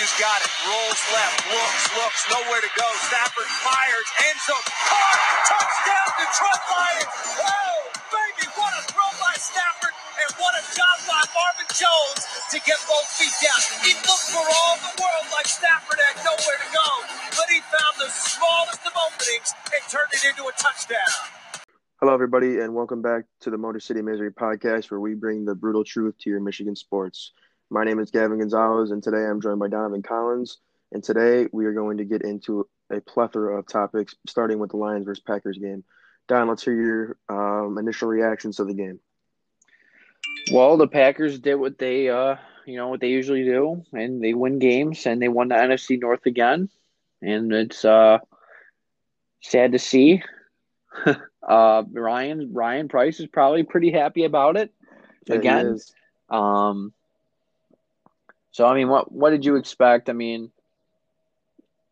Matthews got it. Rolls left. Looks, looks. Nowhere to go. Stafford fires. End zone. Caught. Touchdown, Detroit Lions. Oh, baby. What a throw by Stafford. And what a job by Marvin Jones to get both feet down. He looked for all the world like Stafford had nowhere to go. But he found the smallest of openings and turned it into a touchdown. Hello, everybody, and welcome back to the Motor City Misery podcast, where we bring the brutal truth to your Michigan sports. My name is Gavin Gonzalez, and today I'm joined by Donovan Collins. And today we are going to get into a plethora of topics, starting with the Lions versus Packers game. Don, let's hear your um, initial reactions to the game. Well, the Packers did what they, uh, you know, what they usually do, and they win games, and they won the NFC North again, and it's uh, sad to see. uh, Ryan Ryan Price is probably pretty happy about it Yeah, again. Um, so I mean, what what did you expect? I mean,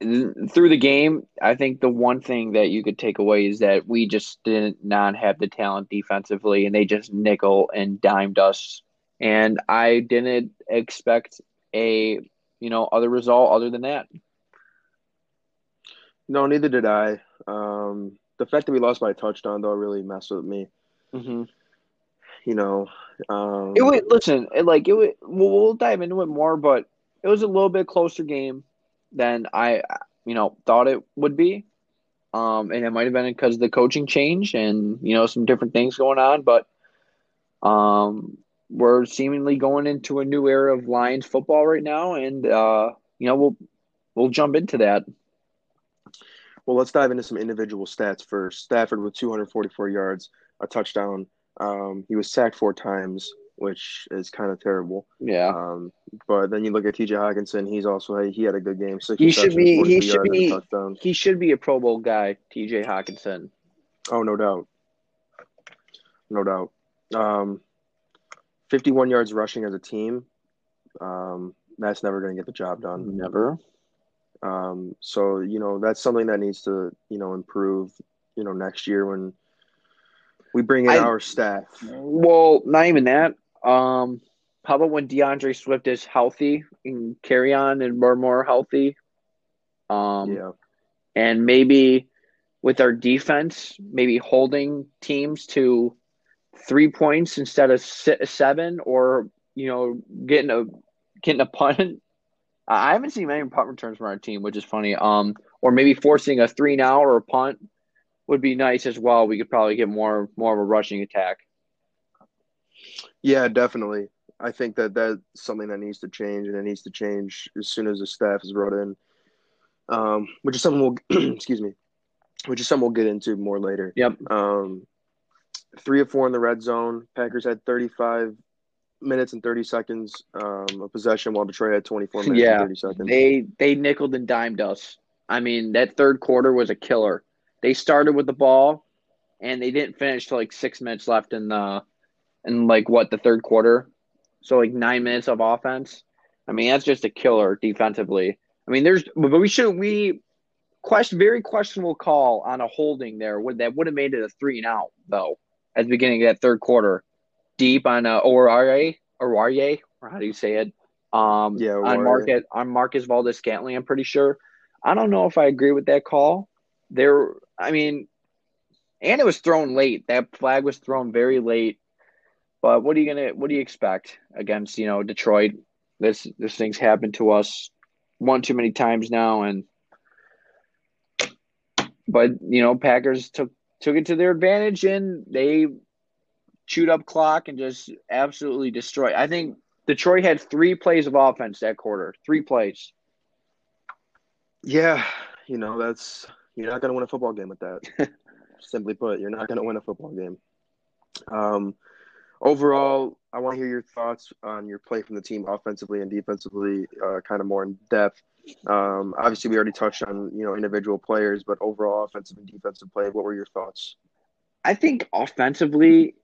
through the game, I think the one thing that you could take away is that we just did not have the talent defensively, and they just nickel and dimed us. And I didn't expect a you know other result other than that. No, neither did I. Um, the fact that we lost by a touchdown, though, really messed with me. Mm-hmm. You know, um, It would listen, it, like it would. We'll, we'll dive into it more, but it was a little bit closer game than I, you know, thought it would be. Um, and it might have been because of the coaching change and you know some different things going on, but um, we're seemingly going into a new era of Lions football right now, and uh, you know we'll we'll jump into that. well, let's dive into some individual stats first. Stafford with 244 yards, a touchdown. Um, he was sacked four times, which is kind of terrible. Yeah, Um, but then you look at T.J. Hockenson; he's also he had a good game. 60 He should be- he should yards, and a be- he should be a Pro Bowl guy, T.J. Hockenson. Oh, no doubt, no doubt. Um, 51 yards rushing as a team. Um, that's never going to get the job done. Never. Um, so you know that's something that needs to you know improve. You know next year when we bring in I- our staff. Well, not even that. Um, how about when D'Andre Swift is healthy and Kerryon and we're more healthy? Um, yeah, and maybe with our defense, maybe holding teams to three points instead of seven, or you know, getting a getting a punt. I haven't seen many punt returns from our team, which is funny. Um, or maybe forcing a three now or a punt would be nice as well. We could probably get more more of a rushing attack. yeah, definitely. I think that that's something that needs to change, and it needs to change as soon as the staff is brought in. Um, which is something we'll excuse me, which is something we'll get into more later. Yep. Um, three of four in the red zone. Packers had 35 minutes and 30 seconds um, of possession, while Detroit had 24 minutes Yeah, and 30 seconds. They they nickeled and dimed us. I mean, that third quarter was a killer. They started with the ball, and they didn't finish till like six minutes left in the, in like what the third quarter, so like nine minutes of offense. I mean, that's just a killer defensively. I mean, there's but we should we question very questionable call on a holding there. Would that would have made it a three and out though at the beginning of that third quarter, deep on uh, Orare Orare or how do you say it? Um, Yeah, on. Market on Marquez Valdes-Scantling, I'm pretty sure. I don't know if I agree with that call. There, I mean, and it was thrown late. That flag was thrown very late. But what are you gonna? What do you expect against you know Detroit? This this thing's happened to us one too many times now, and but you know Packers took took it to their advantage and they chewed up clock and just absolutely destroyed. I think Detroit had three plays of offense that quarter. Three plays. Yeah, you know, that's you're not going to win a football game with that. Simply put, you're not going to win a football game. Um, overall, I want to hear your thoughts on your play from the team offensively and defensively, uh, kind of more in depth. Um, obviously, we already touched on you know individual players, but overall offensive and defensive play. What were your thoughts? I think offensively,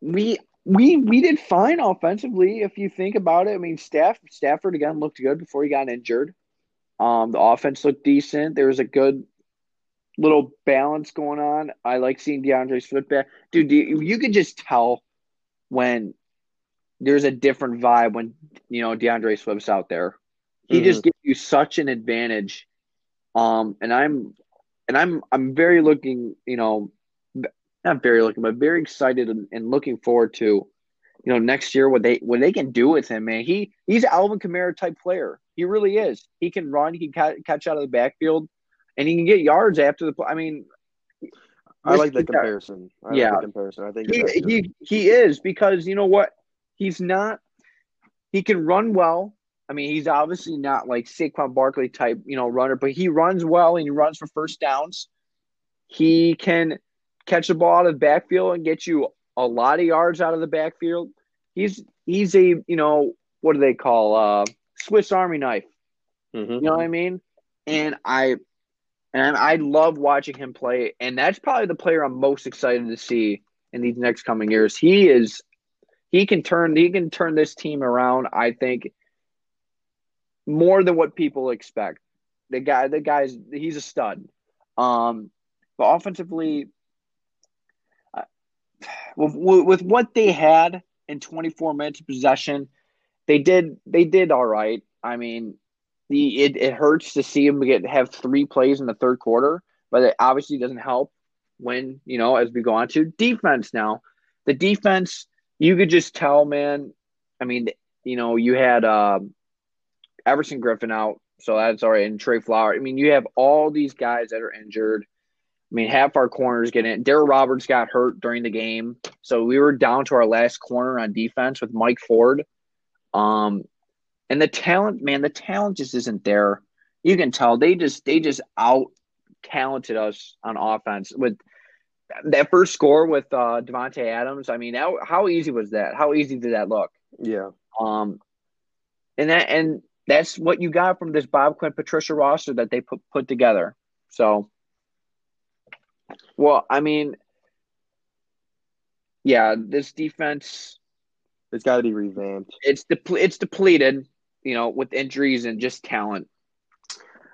we we we did fine offensively if you think about it. I mean, Staff Stafford again looked good before he got injured. Um, the offense looked decent. There was a good little balance going on. I like seeing D'Andre Swift back, dude. You, you could just tell when there's a different vibe when you know D'Andre Swift's out there. He Mm-hmm. just gives you such an advantage. Um, and I'm, and I'm, I'm very looking, you know, not very looking, but very excited and, and looking forward to, you know, next year what they what they can do with him. Man, he he's an Alvin Kamara type player. He really is. He can run. He can ca- catch out of the backfield, and he can get yards after the. play. I mean, I like that comparison. I Yeah. like the comparison. I think he, he he is because you know what he's not he can run well i mean he's obviously not like Saquon Barkley type you know runner but he runs well and he runs for first downs he can catch the ball out of the backfield and get you a lot of yards out of the backfield he's he's a you know what do they call uh swiss army knife Mhm. you know what I mean? And I and I love watching him play, and that's probably the player I'm most excited to see in these next coming years. He is he can turn he can turn this team around, I think, more than what people expect. The guy the guy's he's a stud. Um but offensively with, with what they had in 24 minutes of possession, they did they did all right. I mean, the it, it hurts to see them get have three plays in the third quarter, but it obviously doesn't help when you know as we go on to defense now. The defense, you could just tell, man. I mean, you know, you had um, Everson Griffen out, so that's all right, and Trey Flower. I mean, you have all these guys that are injured. I mean, half our corners get in. Darryl Roberts got hurt during the game, so we were down to our last corner on defense with Mike Ford. Um, and the talent, man, the talent just isn't there. You can tell they just they just out talented us on offense with that first score with uh, Davante Adams. I mean, how, how easy was that? How easy did that look? Yeah. Um, and that and that's what you got from this Bob Quinn Patricia roster that they put put together. So, well, I mean, yeah, this defense It's got to be revamped. it's deple- it's depleted, you know, with injuries and just talent.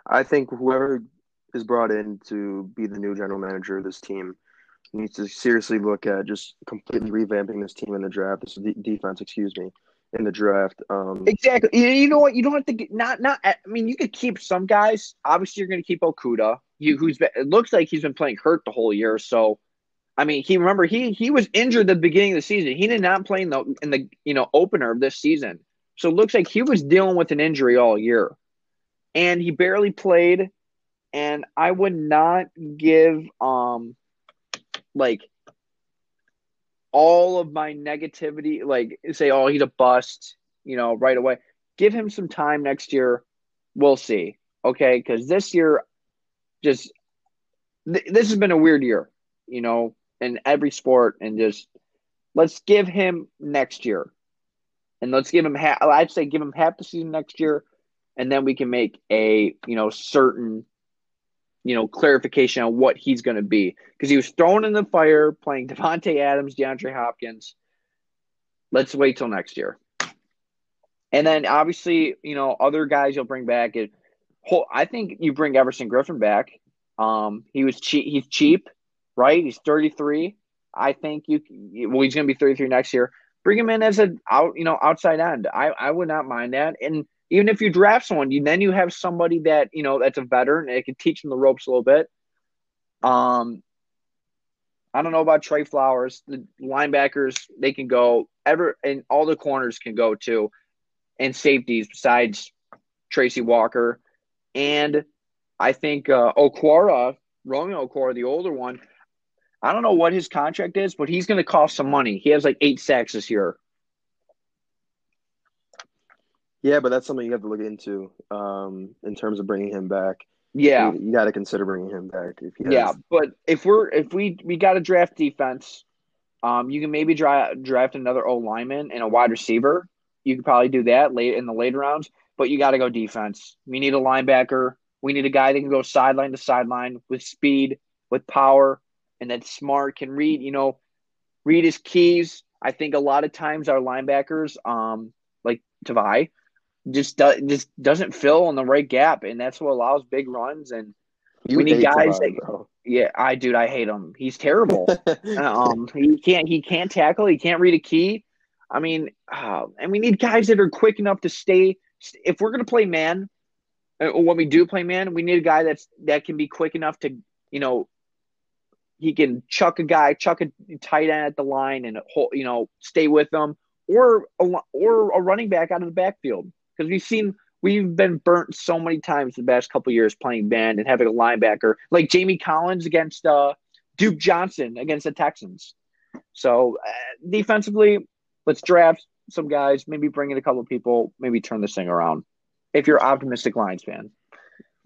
I think whoever is brought in to be the new general manager of this team needs to seriously look at just completely revamping this team in the draft. This de- defense, excuse me, in the draft. Um, Exactly. You, you know what? You don't have to get not not. I mean, you could keep some guys. Obviously, you're going to keep Okudah. You who's been, it looks like he's been playing hurt the whole year. So, I mean, he remember he he was injured the beginning of the season. He did not play in the in the you know opener of this season. So it looks like he was dealing with an injury all year, and he barely played. And I would not give um like all of my negativity, like say, oh, he's a bust, you know, right away. Give him some time next year. We'll see. Okay. Because this year, just th- this has been a weird year, you know, in every sport. And just let's give him next year. And let's give him half, I'd say give him half the season next year. And then we can make a, you know, certain, you know, clarification on what he's going to be. Because he was thrown in the fire playing Davante Adams, DeAndre Hopkins. Let's wait till next year. And then obviously, you know, other guys you'll bring back. It, I think you bring Everson Griffen back. Um, he was cheap. He's cheap, right? He's 33. I think you. Well, he's going to be 33 next year. Bring him in as a out, you know, outside end. I I would not mind that. And even if you draft someone, you then you have somebody that you know that's a veteran it can teach them the ropes a little bit. Um, I don't know about Trey Flowers. The linebackers they can go ever, and all the corners can go too, and safeties besides Tracy Walker, and I think uh, Okwara, Romeo Okwara, the older one. I don't know what his contract is, but he's going to cost some money. He has like eight sacks this year. yeah, but that's something you have to look into um, in terms of bringing him back. Yeah, you, you got to consider bringing him back. If he has, yeah. But if we're if we we got to draft defense, um, you can maybe draft draft another O lineman and a wide receiver. You could probably do that late in the later rounds. But you got to go defense. We need a linebacker. We need a guy that can go sideline to sideline with speed, with power, and that's smart. Can read, you know, read his keys. I think a lot of times our linebackers, um, like Tavai, just do, just doesn't fill in the right gap, and that's what allows big runs. And you we need guys Tavai, that- bro. yeah, I dude, I hate him. He's terrible. um, he can't he can't tackle. He can't read a key. I mean, uh, and we need guys that are quick enough to stay if we're gonna play man, when we do play man, we need a guy that's that can be quick enough to you know he can chuck a guy, chuck a tight end at the line, and hold, you know stay with them, or a, or a running back out of the backfield because we've seen we've been burnt so many times the past couple years playing band and having a linebacker like Jamie Collins against uh, Duke Johnson against the Texans. So uh, defensively, let's draft some guys, maybe bring in a couple of people, maybe turn this thing around. If you're optimistic Lions fan.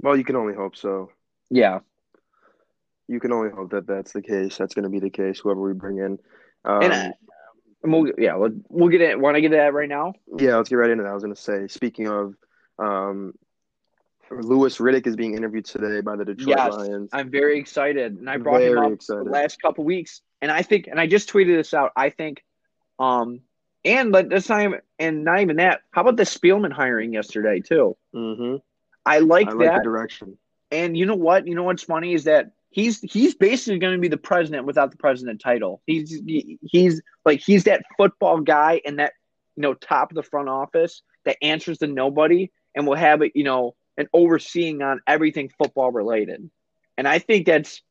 Well, you can only hope so. Yeah you can only hope that that's the case. That's going to be the case. Whoever we bring in. Um, and, uh, we'll, yeah, we'll, we'll get it. Want to get to that right now? Yeah, let's get right into that. I was going to say, speaking of, um, Louis Riddick is being interviewed today by the Detroit yes, Lions. I'm very excited, and I brought very him up excited. the last couple weeks, and I think, and I just tweeted this out. I think, um, and let this time, and not even that. How about the Spielman hiring yesterday too? Mm-hmm. I like I that like the direction. And you know what? You know what's funny is that he's he's basically going to be the president without the president title. He's he's like he's that football guy in that you know top of the front office that answers to nobody and will have it you know an overseeing on everything football related. And I think that's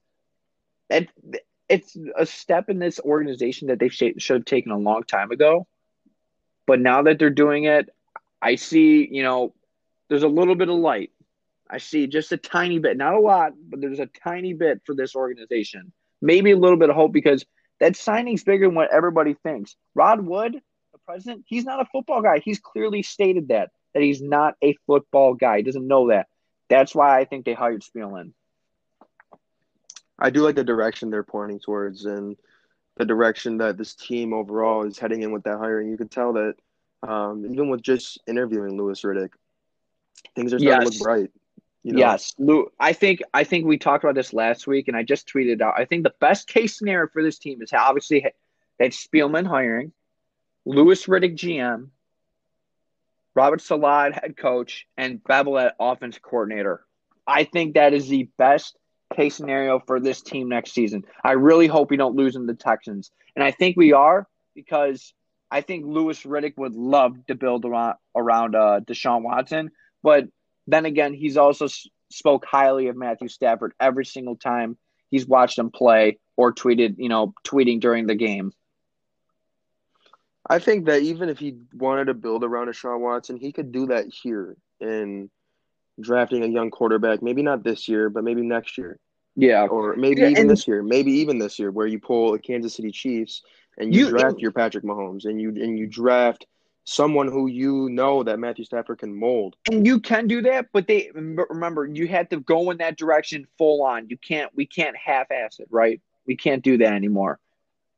that it's a step in this organization that they should have taken a long time ago. But now that they're doing it, I see you know there's a little bit of light I see just a tiny bit, not a lot, but there's a tiny bit for this organization. Maybe a little bit of hope because that signing's bigger than what everybody thinks. Rod Wood, the president, he's not a football guy. He's clearly stated that that he's not a football guy. He doesn't know that. That's why I think they hired Spielman. I do like the direction they're pointing towards and the direction that this team overall is heading in with that hiring. You can tell that um, even with just interviewing Louis Riddick, things are starting yes. to look bright. You know? Yes, Lou. I think I think we talked about this last week, and I just tweeted out. I think the best case scenario for this team is obviously that Spielman hiring, Louis Riddick GM, Robert Saleh head coach, and Bevell offense coordinator. I think that is the best case scenario for this team next season. I really hope we don't lose in the Texans, and I think we are because I think Louis Riddick would love to build around around uh, Deshaun Watson, but then again, he's also spoke highly of Matthew Stafford every single time he's watched him play or tweeted, you know, tweeting during the game. I think that even if he wanted to build around Sean Watson, he could do that here in drafting a young quarterback. Maybe not this year, but maybe next year. Yeah, or maybe yeah, even this year. Maybe even this year, where you pull a Kansas City Chiefs and you, you draft your Patrick Mahomes and you and you draft someone who you know that Matthew Stafford can mold. And you can do that, but they remember you had to go in that direction full on. You can't we can't half ass it, right? We can't do that anymore.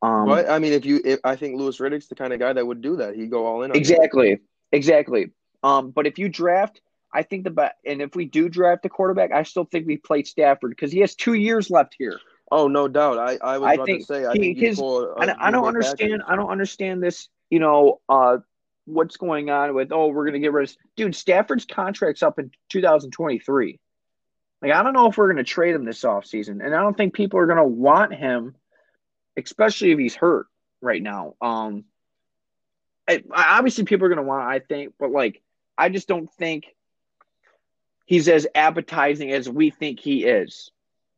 Um, but I mean, if you, if, I think Louis Riddick's the kind of guy that would do that. He'd go all in. exactly, exactly. Um, but if you draft, I think the best, and if we do draft a quarterback, I still think we play Stafford because he has two years left here. Oh, no doubt. I, I was I about think to say. I he, think his, pull, uh, I, I don't understand. I don't understand this. You know, uh, what's going on with oh we're going to get rid of dude Stafford's contract's up in 2023. Like I don't know if we're going to trade him this offseason and I don't think people are going to want him especially if he's hurt right now. Um I, obviously people are going to want I think but like I just don't think he's as appetizing as we think he is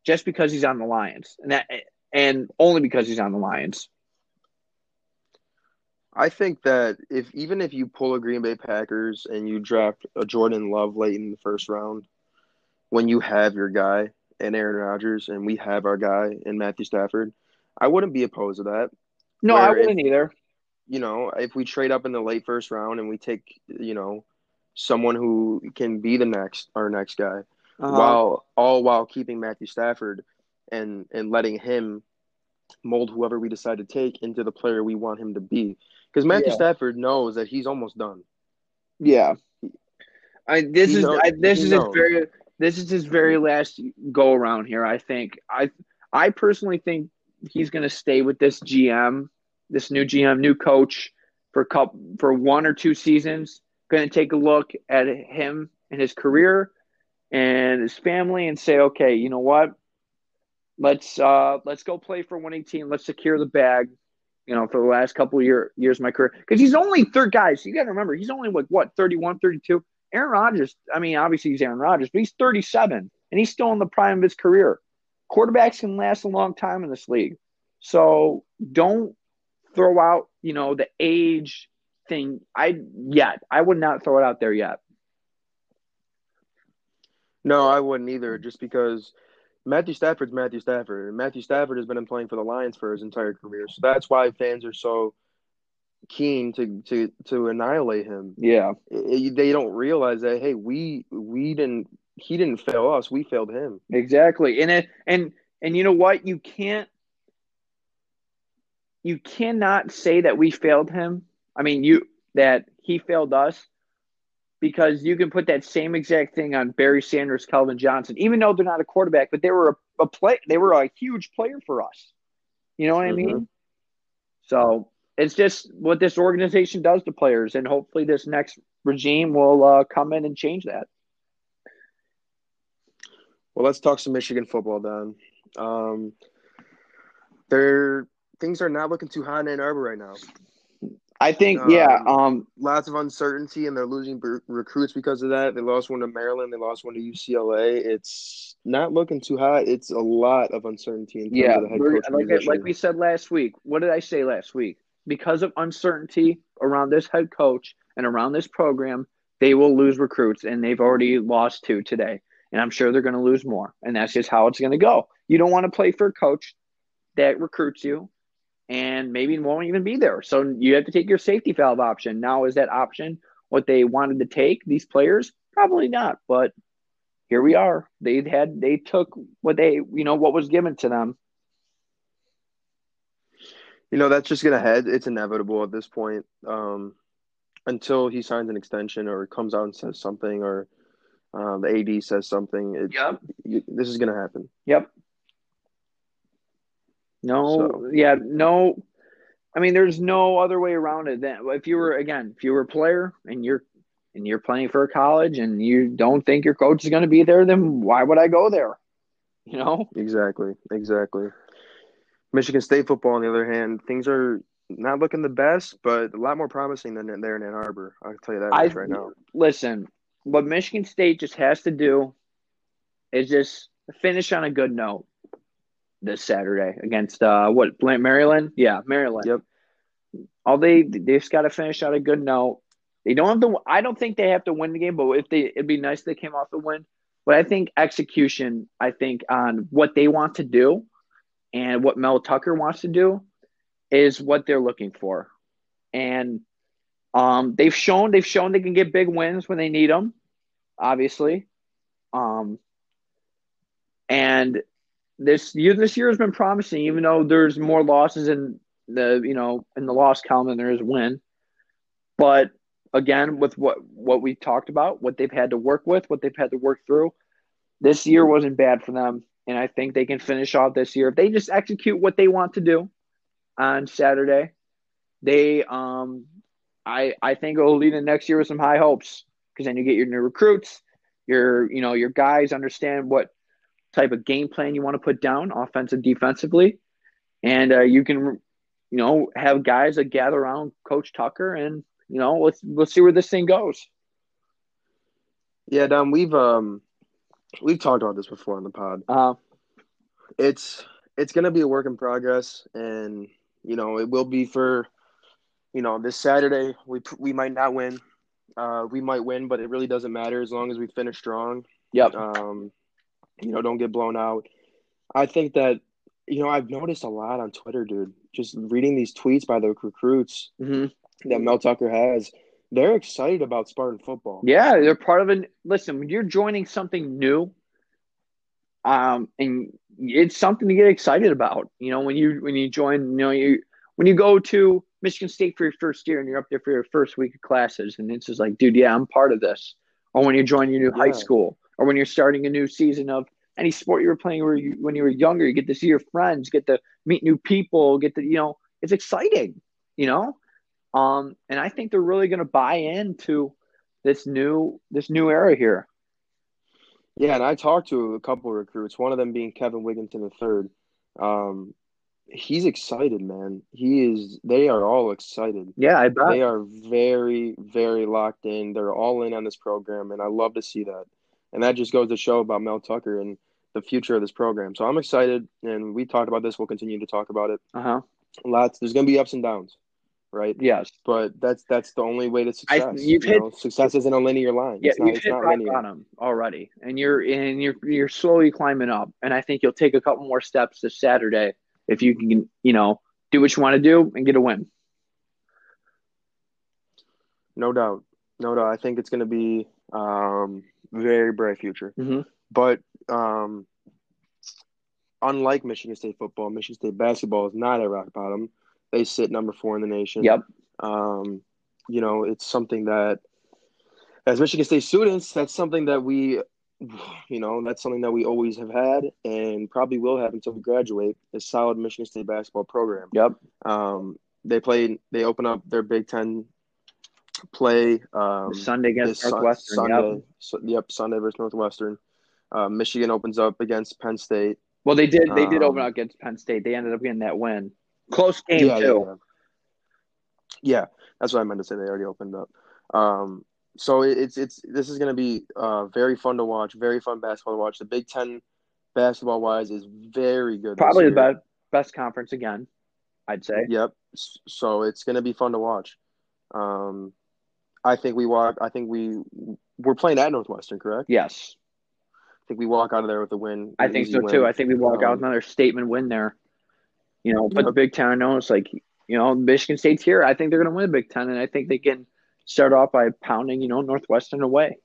just because he's on the Lions and that and only because he's on the Lions. I think that if even if you pull a Green Bay Packers and you draft a Jordan Love late in the first round, when you have your guy and Aaron Rodgers and we have our guy and Matthew Stafford, I wouldn't be opposed to that. No, Where I wouldn't if, either. You know, if we trade up in the late first round and we take, you know, someone who can be the next our next guy, uh-huh. while all while keeping Matthew Stafford and and letting him mold whoever we decide to take into the player we want him to be. Because Matthew yeah. Stafford knows that he's almost done. Yeah, I this he is knows, I, this is knows. his very this is his very last go around here. I think I I personally think he's going to stay with this GM, this new GM, new coach for a couple, for one or two seasons. Going to take a look at him and his career and his family and say, okay, you know what? Let's uh let's go play for winning team. Let's secure the bag you know, for the last couple of year, years of my career. Because he's only third guys. So you got to remember, he's only like what 31, 32, Aaron Rodgers, I mean, obviously he's Aaron Rodgers, but he's 37 and he's still in the prime of his career. Quarterbacks can last a long time in this league. So don't throw out, you know, the age thing. I yet. I would not throw it out there yet. No, I wouldn't either, just because Matthew Stafford's Matthew Stafford. And Matthew Stafford has been playing for the Lions for his entire career. So that's why fans are so keen to to to annihilate him. Yeah. They don't realize that hey, we we didn't he didn't fail us, we failed him. Exactly. And it, and and you know what? You can't you cannot say that we failed him. I mean, you that he failed us because you can put that same exact thing on Barry Sanders, Calvin Johnson, even though they're not a quarterback, but they were a, a play they were a huge player for us. You know what mm-hmm. I mean? So it's just what this organization does to players, and hopefully this next regime will uh, come in and change that. Well, let's talk some Michigan football then. Um, they're things are not looking too hot in Ann Arbor right now. I think, um, yeah. Um, lots of uncertainty, and they're losing b- recruits because of that. They lost one to Maryland. They lost one to UCLA. It's not looking too hot. It's a lot of uncertainty in terms yeah, of the head coach like, position. like we said last week. What did I say last week? Because of uncertainty around this head coach and around this program, they will lose recruits, and they've already lost two today. And I'm sure they're going to lose more. And that's just how it's going to go. You don't want to play for a coach that recruits you and maybe won't even be there. So you have to take your safety valve option. Now, is that option what they wanted to take, these players? Probably not, but here we are. They had they took what they you know what was given to them. You know that's just gonna head. It's inevitable at this point. Um, until he signs an extension or comes out and says something, or um, the AD says something. It, yep. You, this is gonna happen. Yep. No, so. yeah, no. I mean, there's no other way around it. Then, if you were again, if you were a player and you're and you're playing for a college and you don't think your coach is going to be there, then why would I go there? You know? Exactly. Exactly. Michigan State football, on the other hand, things are not looking the best, but a lot more promising than there in Ann Arbor. I can tell you that I, right now. Listen, what Michigan State just has to do is just finish on a good note this Saturday against uh what Maryland? Yeah, Maryland. Yep. All they they just got to finish out a good note. They don't have to. I don't think they have to win the game, but if they, it'd be nice if they came off the win. But I think execution. I think on what they want to do, and what Mel Tucker wants to do, is what they're looking for, and um, they've shown they've shown they can get big wins when they need them, obviously, um, and this year this year has been promising, even though there's more losses in the you know in the loss column than there is win. But again, with what what we talked about, what they've had to work with, what they've had to work through, this year wasn't bad for them, and I think they can finish off this year if they just execute what they want to do on Saturday. They um, I I think it will lead in next year with some high hopes because then you get your new recruits, your you know your guys understand what type of game plan you want to put down, offensive, defensively, and uh, you can, you know, have guys that gather around Coach Tucker, and you know, let's let's see where this thing goes. Yeah, Dom, we've um we've talked about this before on the pod. Uh, it's it's gonna be a work in progress, and you know, it will be for you know this Saturday. We we might not win. Uh, we might win, but it really doesn't matter as long as we finish strong. Yep. Um, you know, don't get blown out. I think that, you know, I've noticed a lot on Twitter, dude, just reading these tweets by the recruits mm-hmm. that Mel Tucker has. They're excited about Spartan football. Yeah, they're part of an. Listen, when you're joining something new, um, and it's something to get excited about. You know, when you when you join, you know, you when you go to Michigan State for your first year and you're up there for your first week of classes, and it's just like, dude, yeah, I'm part of this. Or when you join your new yeah. high school, or when you're starting a new season of any sport you were playing where you, when you were younger, you get to see your friends, get to meet new people, get to, you know, it's exciting, you know? Um, and I think they're really going to buy into this new, this new era here. Yeah. And I talked to a couple of recruits, one of them being Kevin Wigginton the third. Um, he's excited, man. He is. They are all excited. Yeah, I bet. They are very, very locked in. They're all in on this program, and I love to see that. And that just goes to show about Mel Tucker and the future of this program. So I'm excited, and we talked about this. We'll continue to talk about it. Uh huh. Lots. There's going to be ups and downs, right? Yes. But that's that's the only way to success. you've you hit- know? success isn't a linear line. Yeah, it's not, you've it's hit not rock linear. bottom already, and you're and you're you're slowly climbing up. And I think you'll take a couple more steps this Saturday if you can, you know, do what you want to do and get a win. No doubt. No doubt. I think it's going to be um, very bright future. Mm-hmm. But um, unlike Michigan State football, Michigan State basketball is not at rock bottom. They sit number four in the nation. Yep. Um, you know, it's something that, as Michigan State students, that's something that we, you know, that's something that we always have had and probably will have until we graduate. A solid Michigan State basketball program. Yep. Um, they played. They open up their Big Ten play um, Sunday against this Northwestern. Sunday. Yep. So, yep, Sunday versus Northwestern. Uh, Michigan opens up against Penn State. Well, they did. They did Um, open up against Penn State. They ended up getting that win. Close game yeah, too. yeah, yeah. That's what I meant to say. They already opened up. Um, so it's it's this is going to be uh, very fun to watch. Very fun basketball to watch. The Big Ten, basketball wise, is very good. Probably the best best conference again. I'd say. Yep. So it's going to be fun to watch. Um, I think we walk. I think we we're playing at Northwestern, correct? Yes, I think we walk out of there with a win. I think so too. I think we walk out with Um, another statement win there. You know, but the Big Ten, I know it's like you know Michigan State's here. I think they're going to win the Big Ten, and I think they can start off by pounding you know Northwestern away.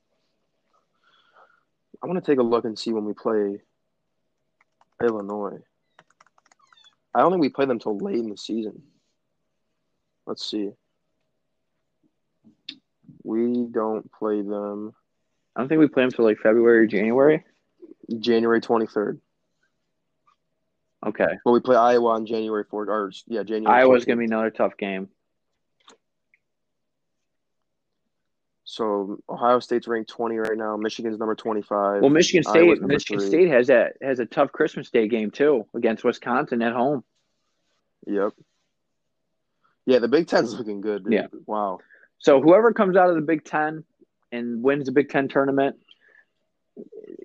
I want to take a look and see when we play Illinois. I don't think we play them till late in the season. Let's see. We don't play them I don't think we play them till like February or January. January 23rd. Okay, But we play Iowa on January 4th. Or, yeah, January Iowa's 14th. going to be another tough game. So Ohio State's ranked 20 right now. Michigan's number 25. Well, Michigan State, Michigan three. State has that has a tough Christmas Day game too against Wisconsin at home. Yep. Yeah, the Big Ten's looking good. Dude. Yeah. Wow. So whoever comes out of the Big Ten and wins the Big Ten tournament,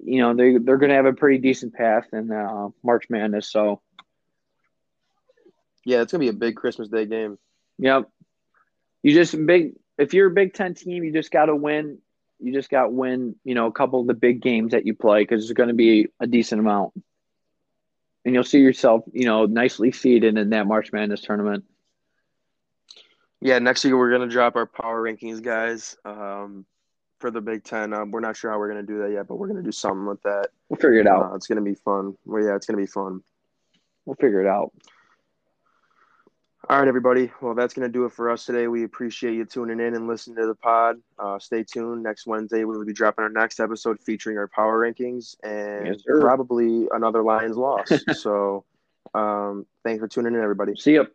you know they they're going to have a pretty decent path in uh, March Madness. So Yeah, it's going to be a big Christmas Day game. yep, you just big if you're a Big Ten team, you just got to win. You just got to win. You know a couple of the big games that you play because there's going to be a decent amount, and you'll see yourself you know nicely seated in that March Madness tournament. Yeah, next year we're gonna drop our power rankings, guys. Um, for the Big Ten, um, we're not sure how we're gonna do that yet, but we're gonna do something with that. We'll figure it out. Uh, it's gonna be fun. Well, yeah, it's gonna be fun. We'll figure it out. All right, everybody. Well, that's gonna do it for us today. We appreciate you tuning in and listening to the pod. Uh, stay tuned. Next Wednesday, we will be dropping our next episode featuring our power rankings and Yes, probably another Lions loss. so, um, thanks for tuning in, everybody. See you.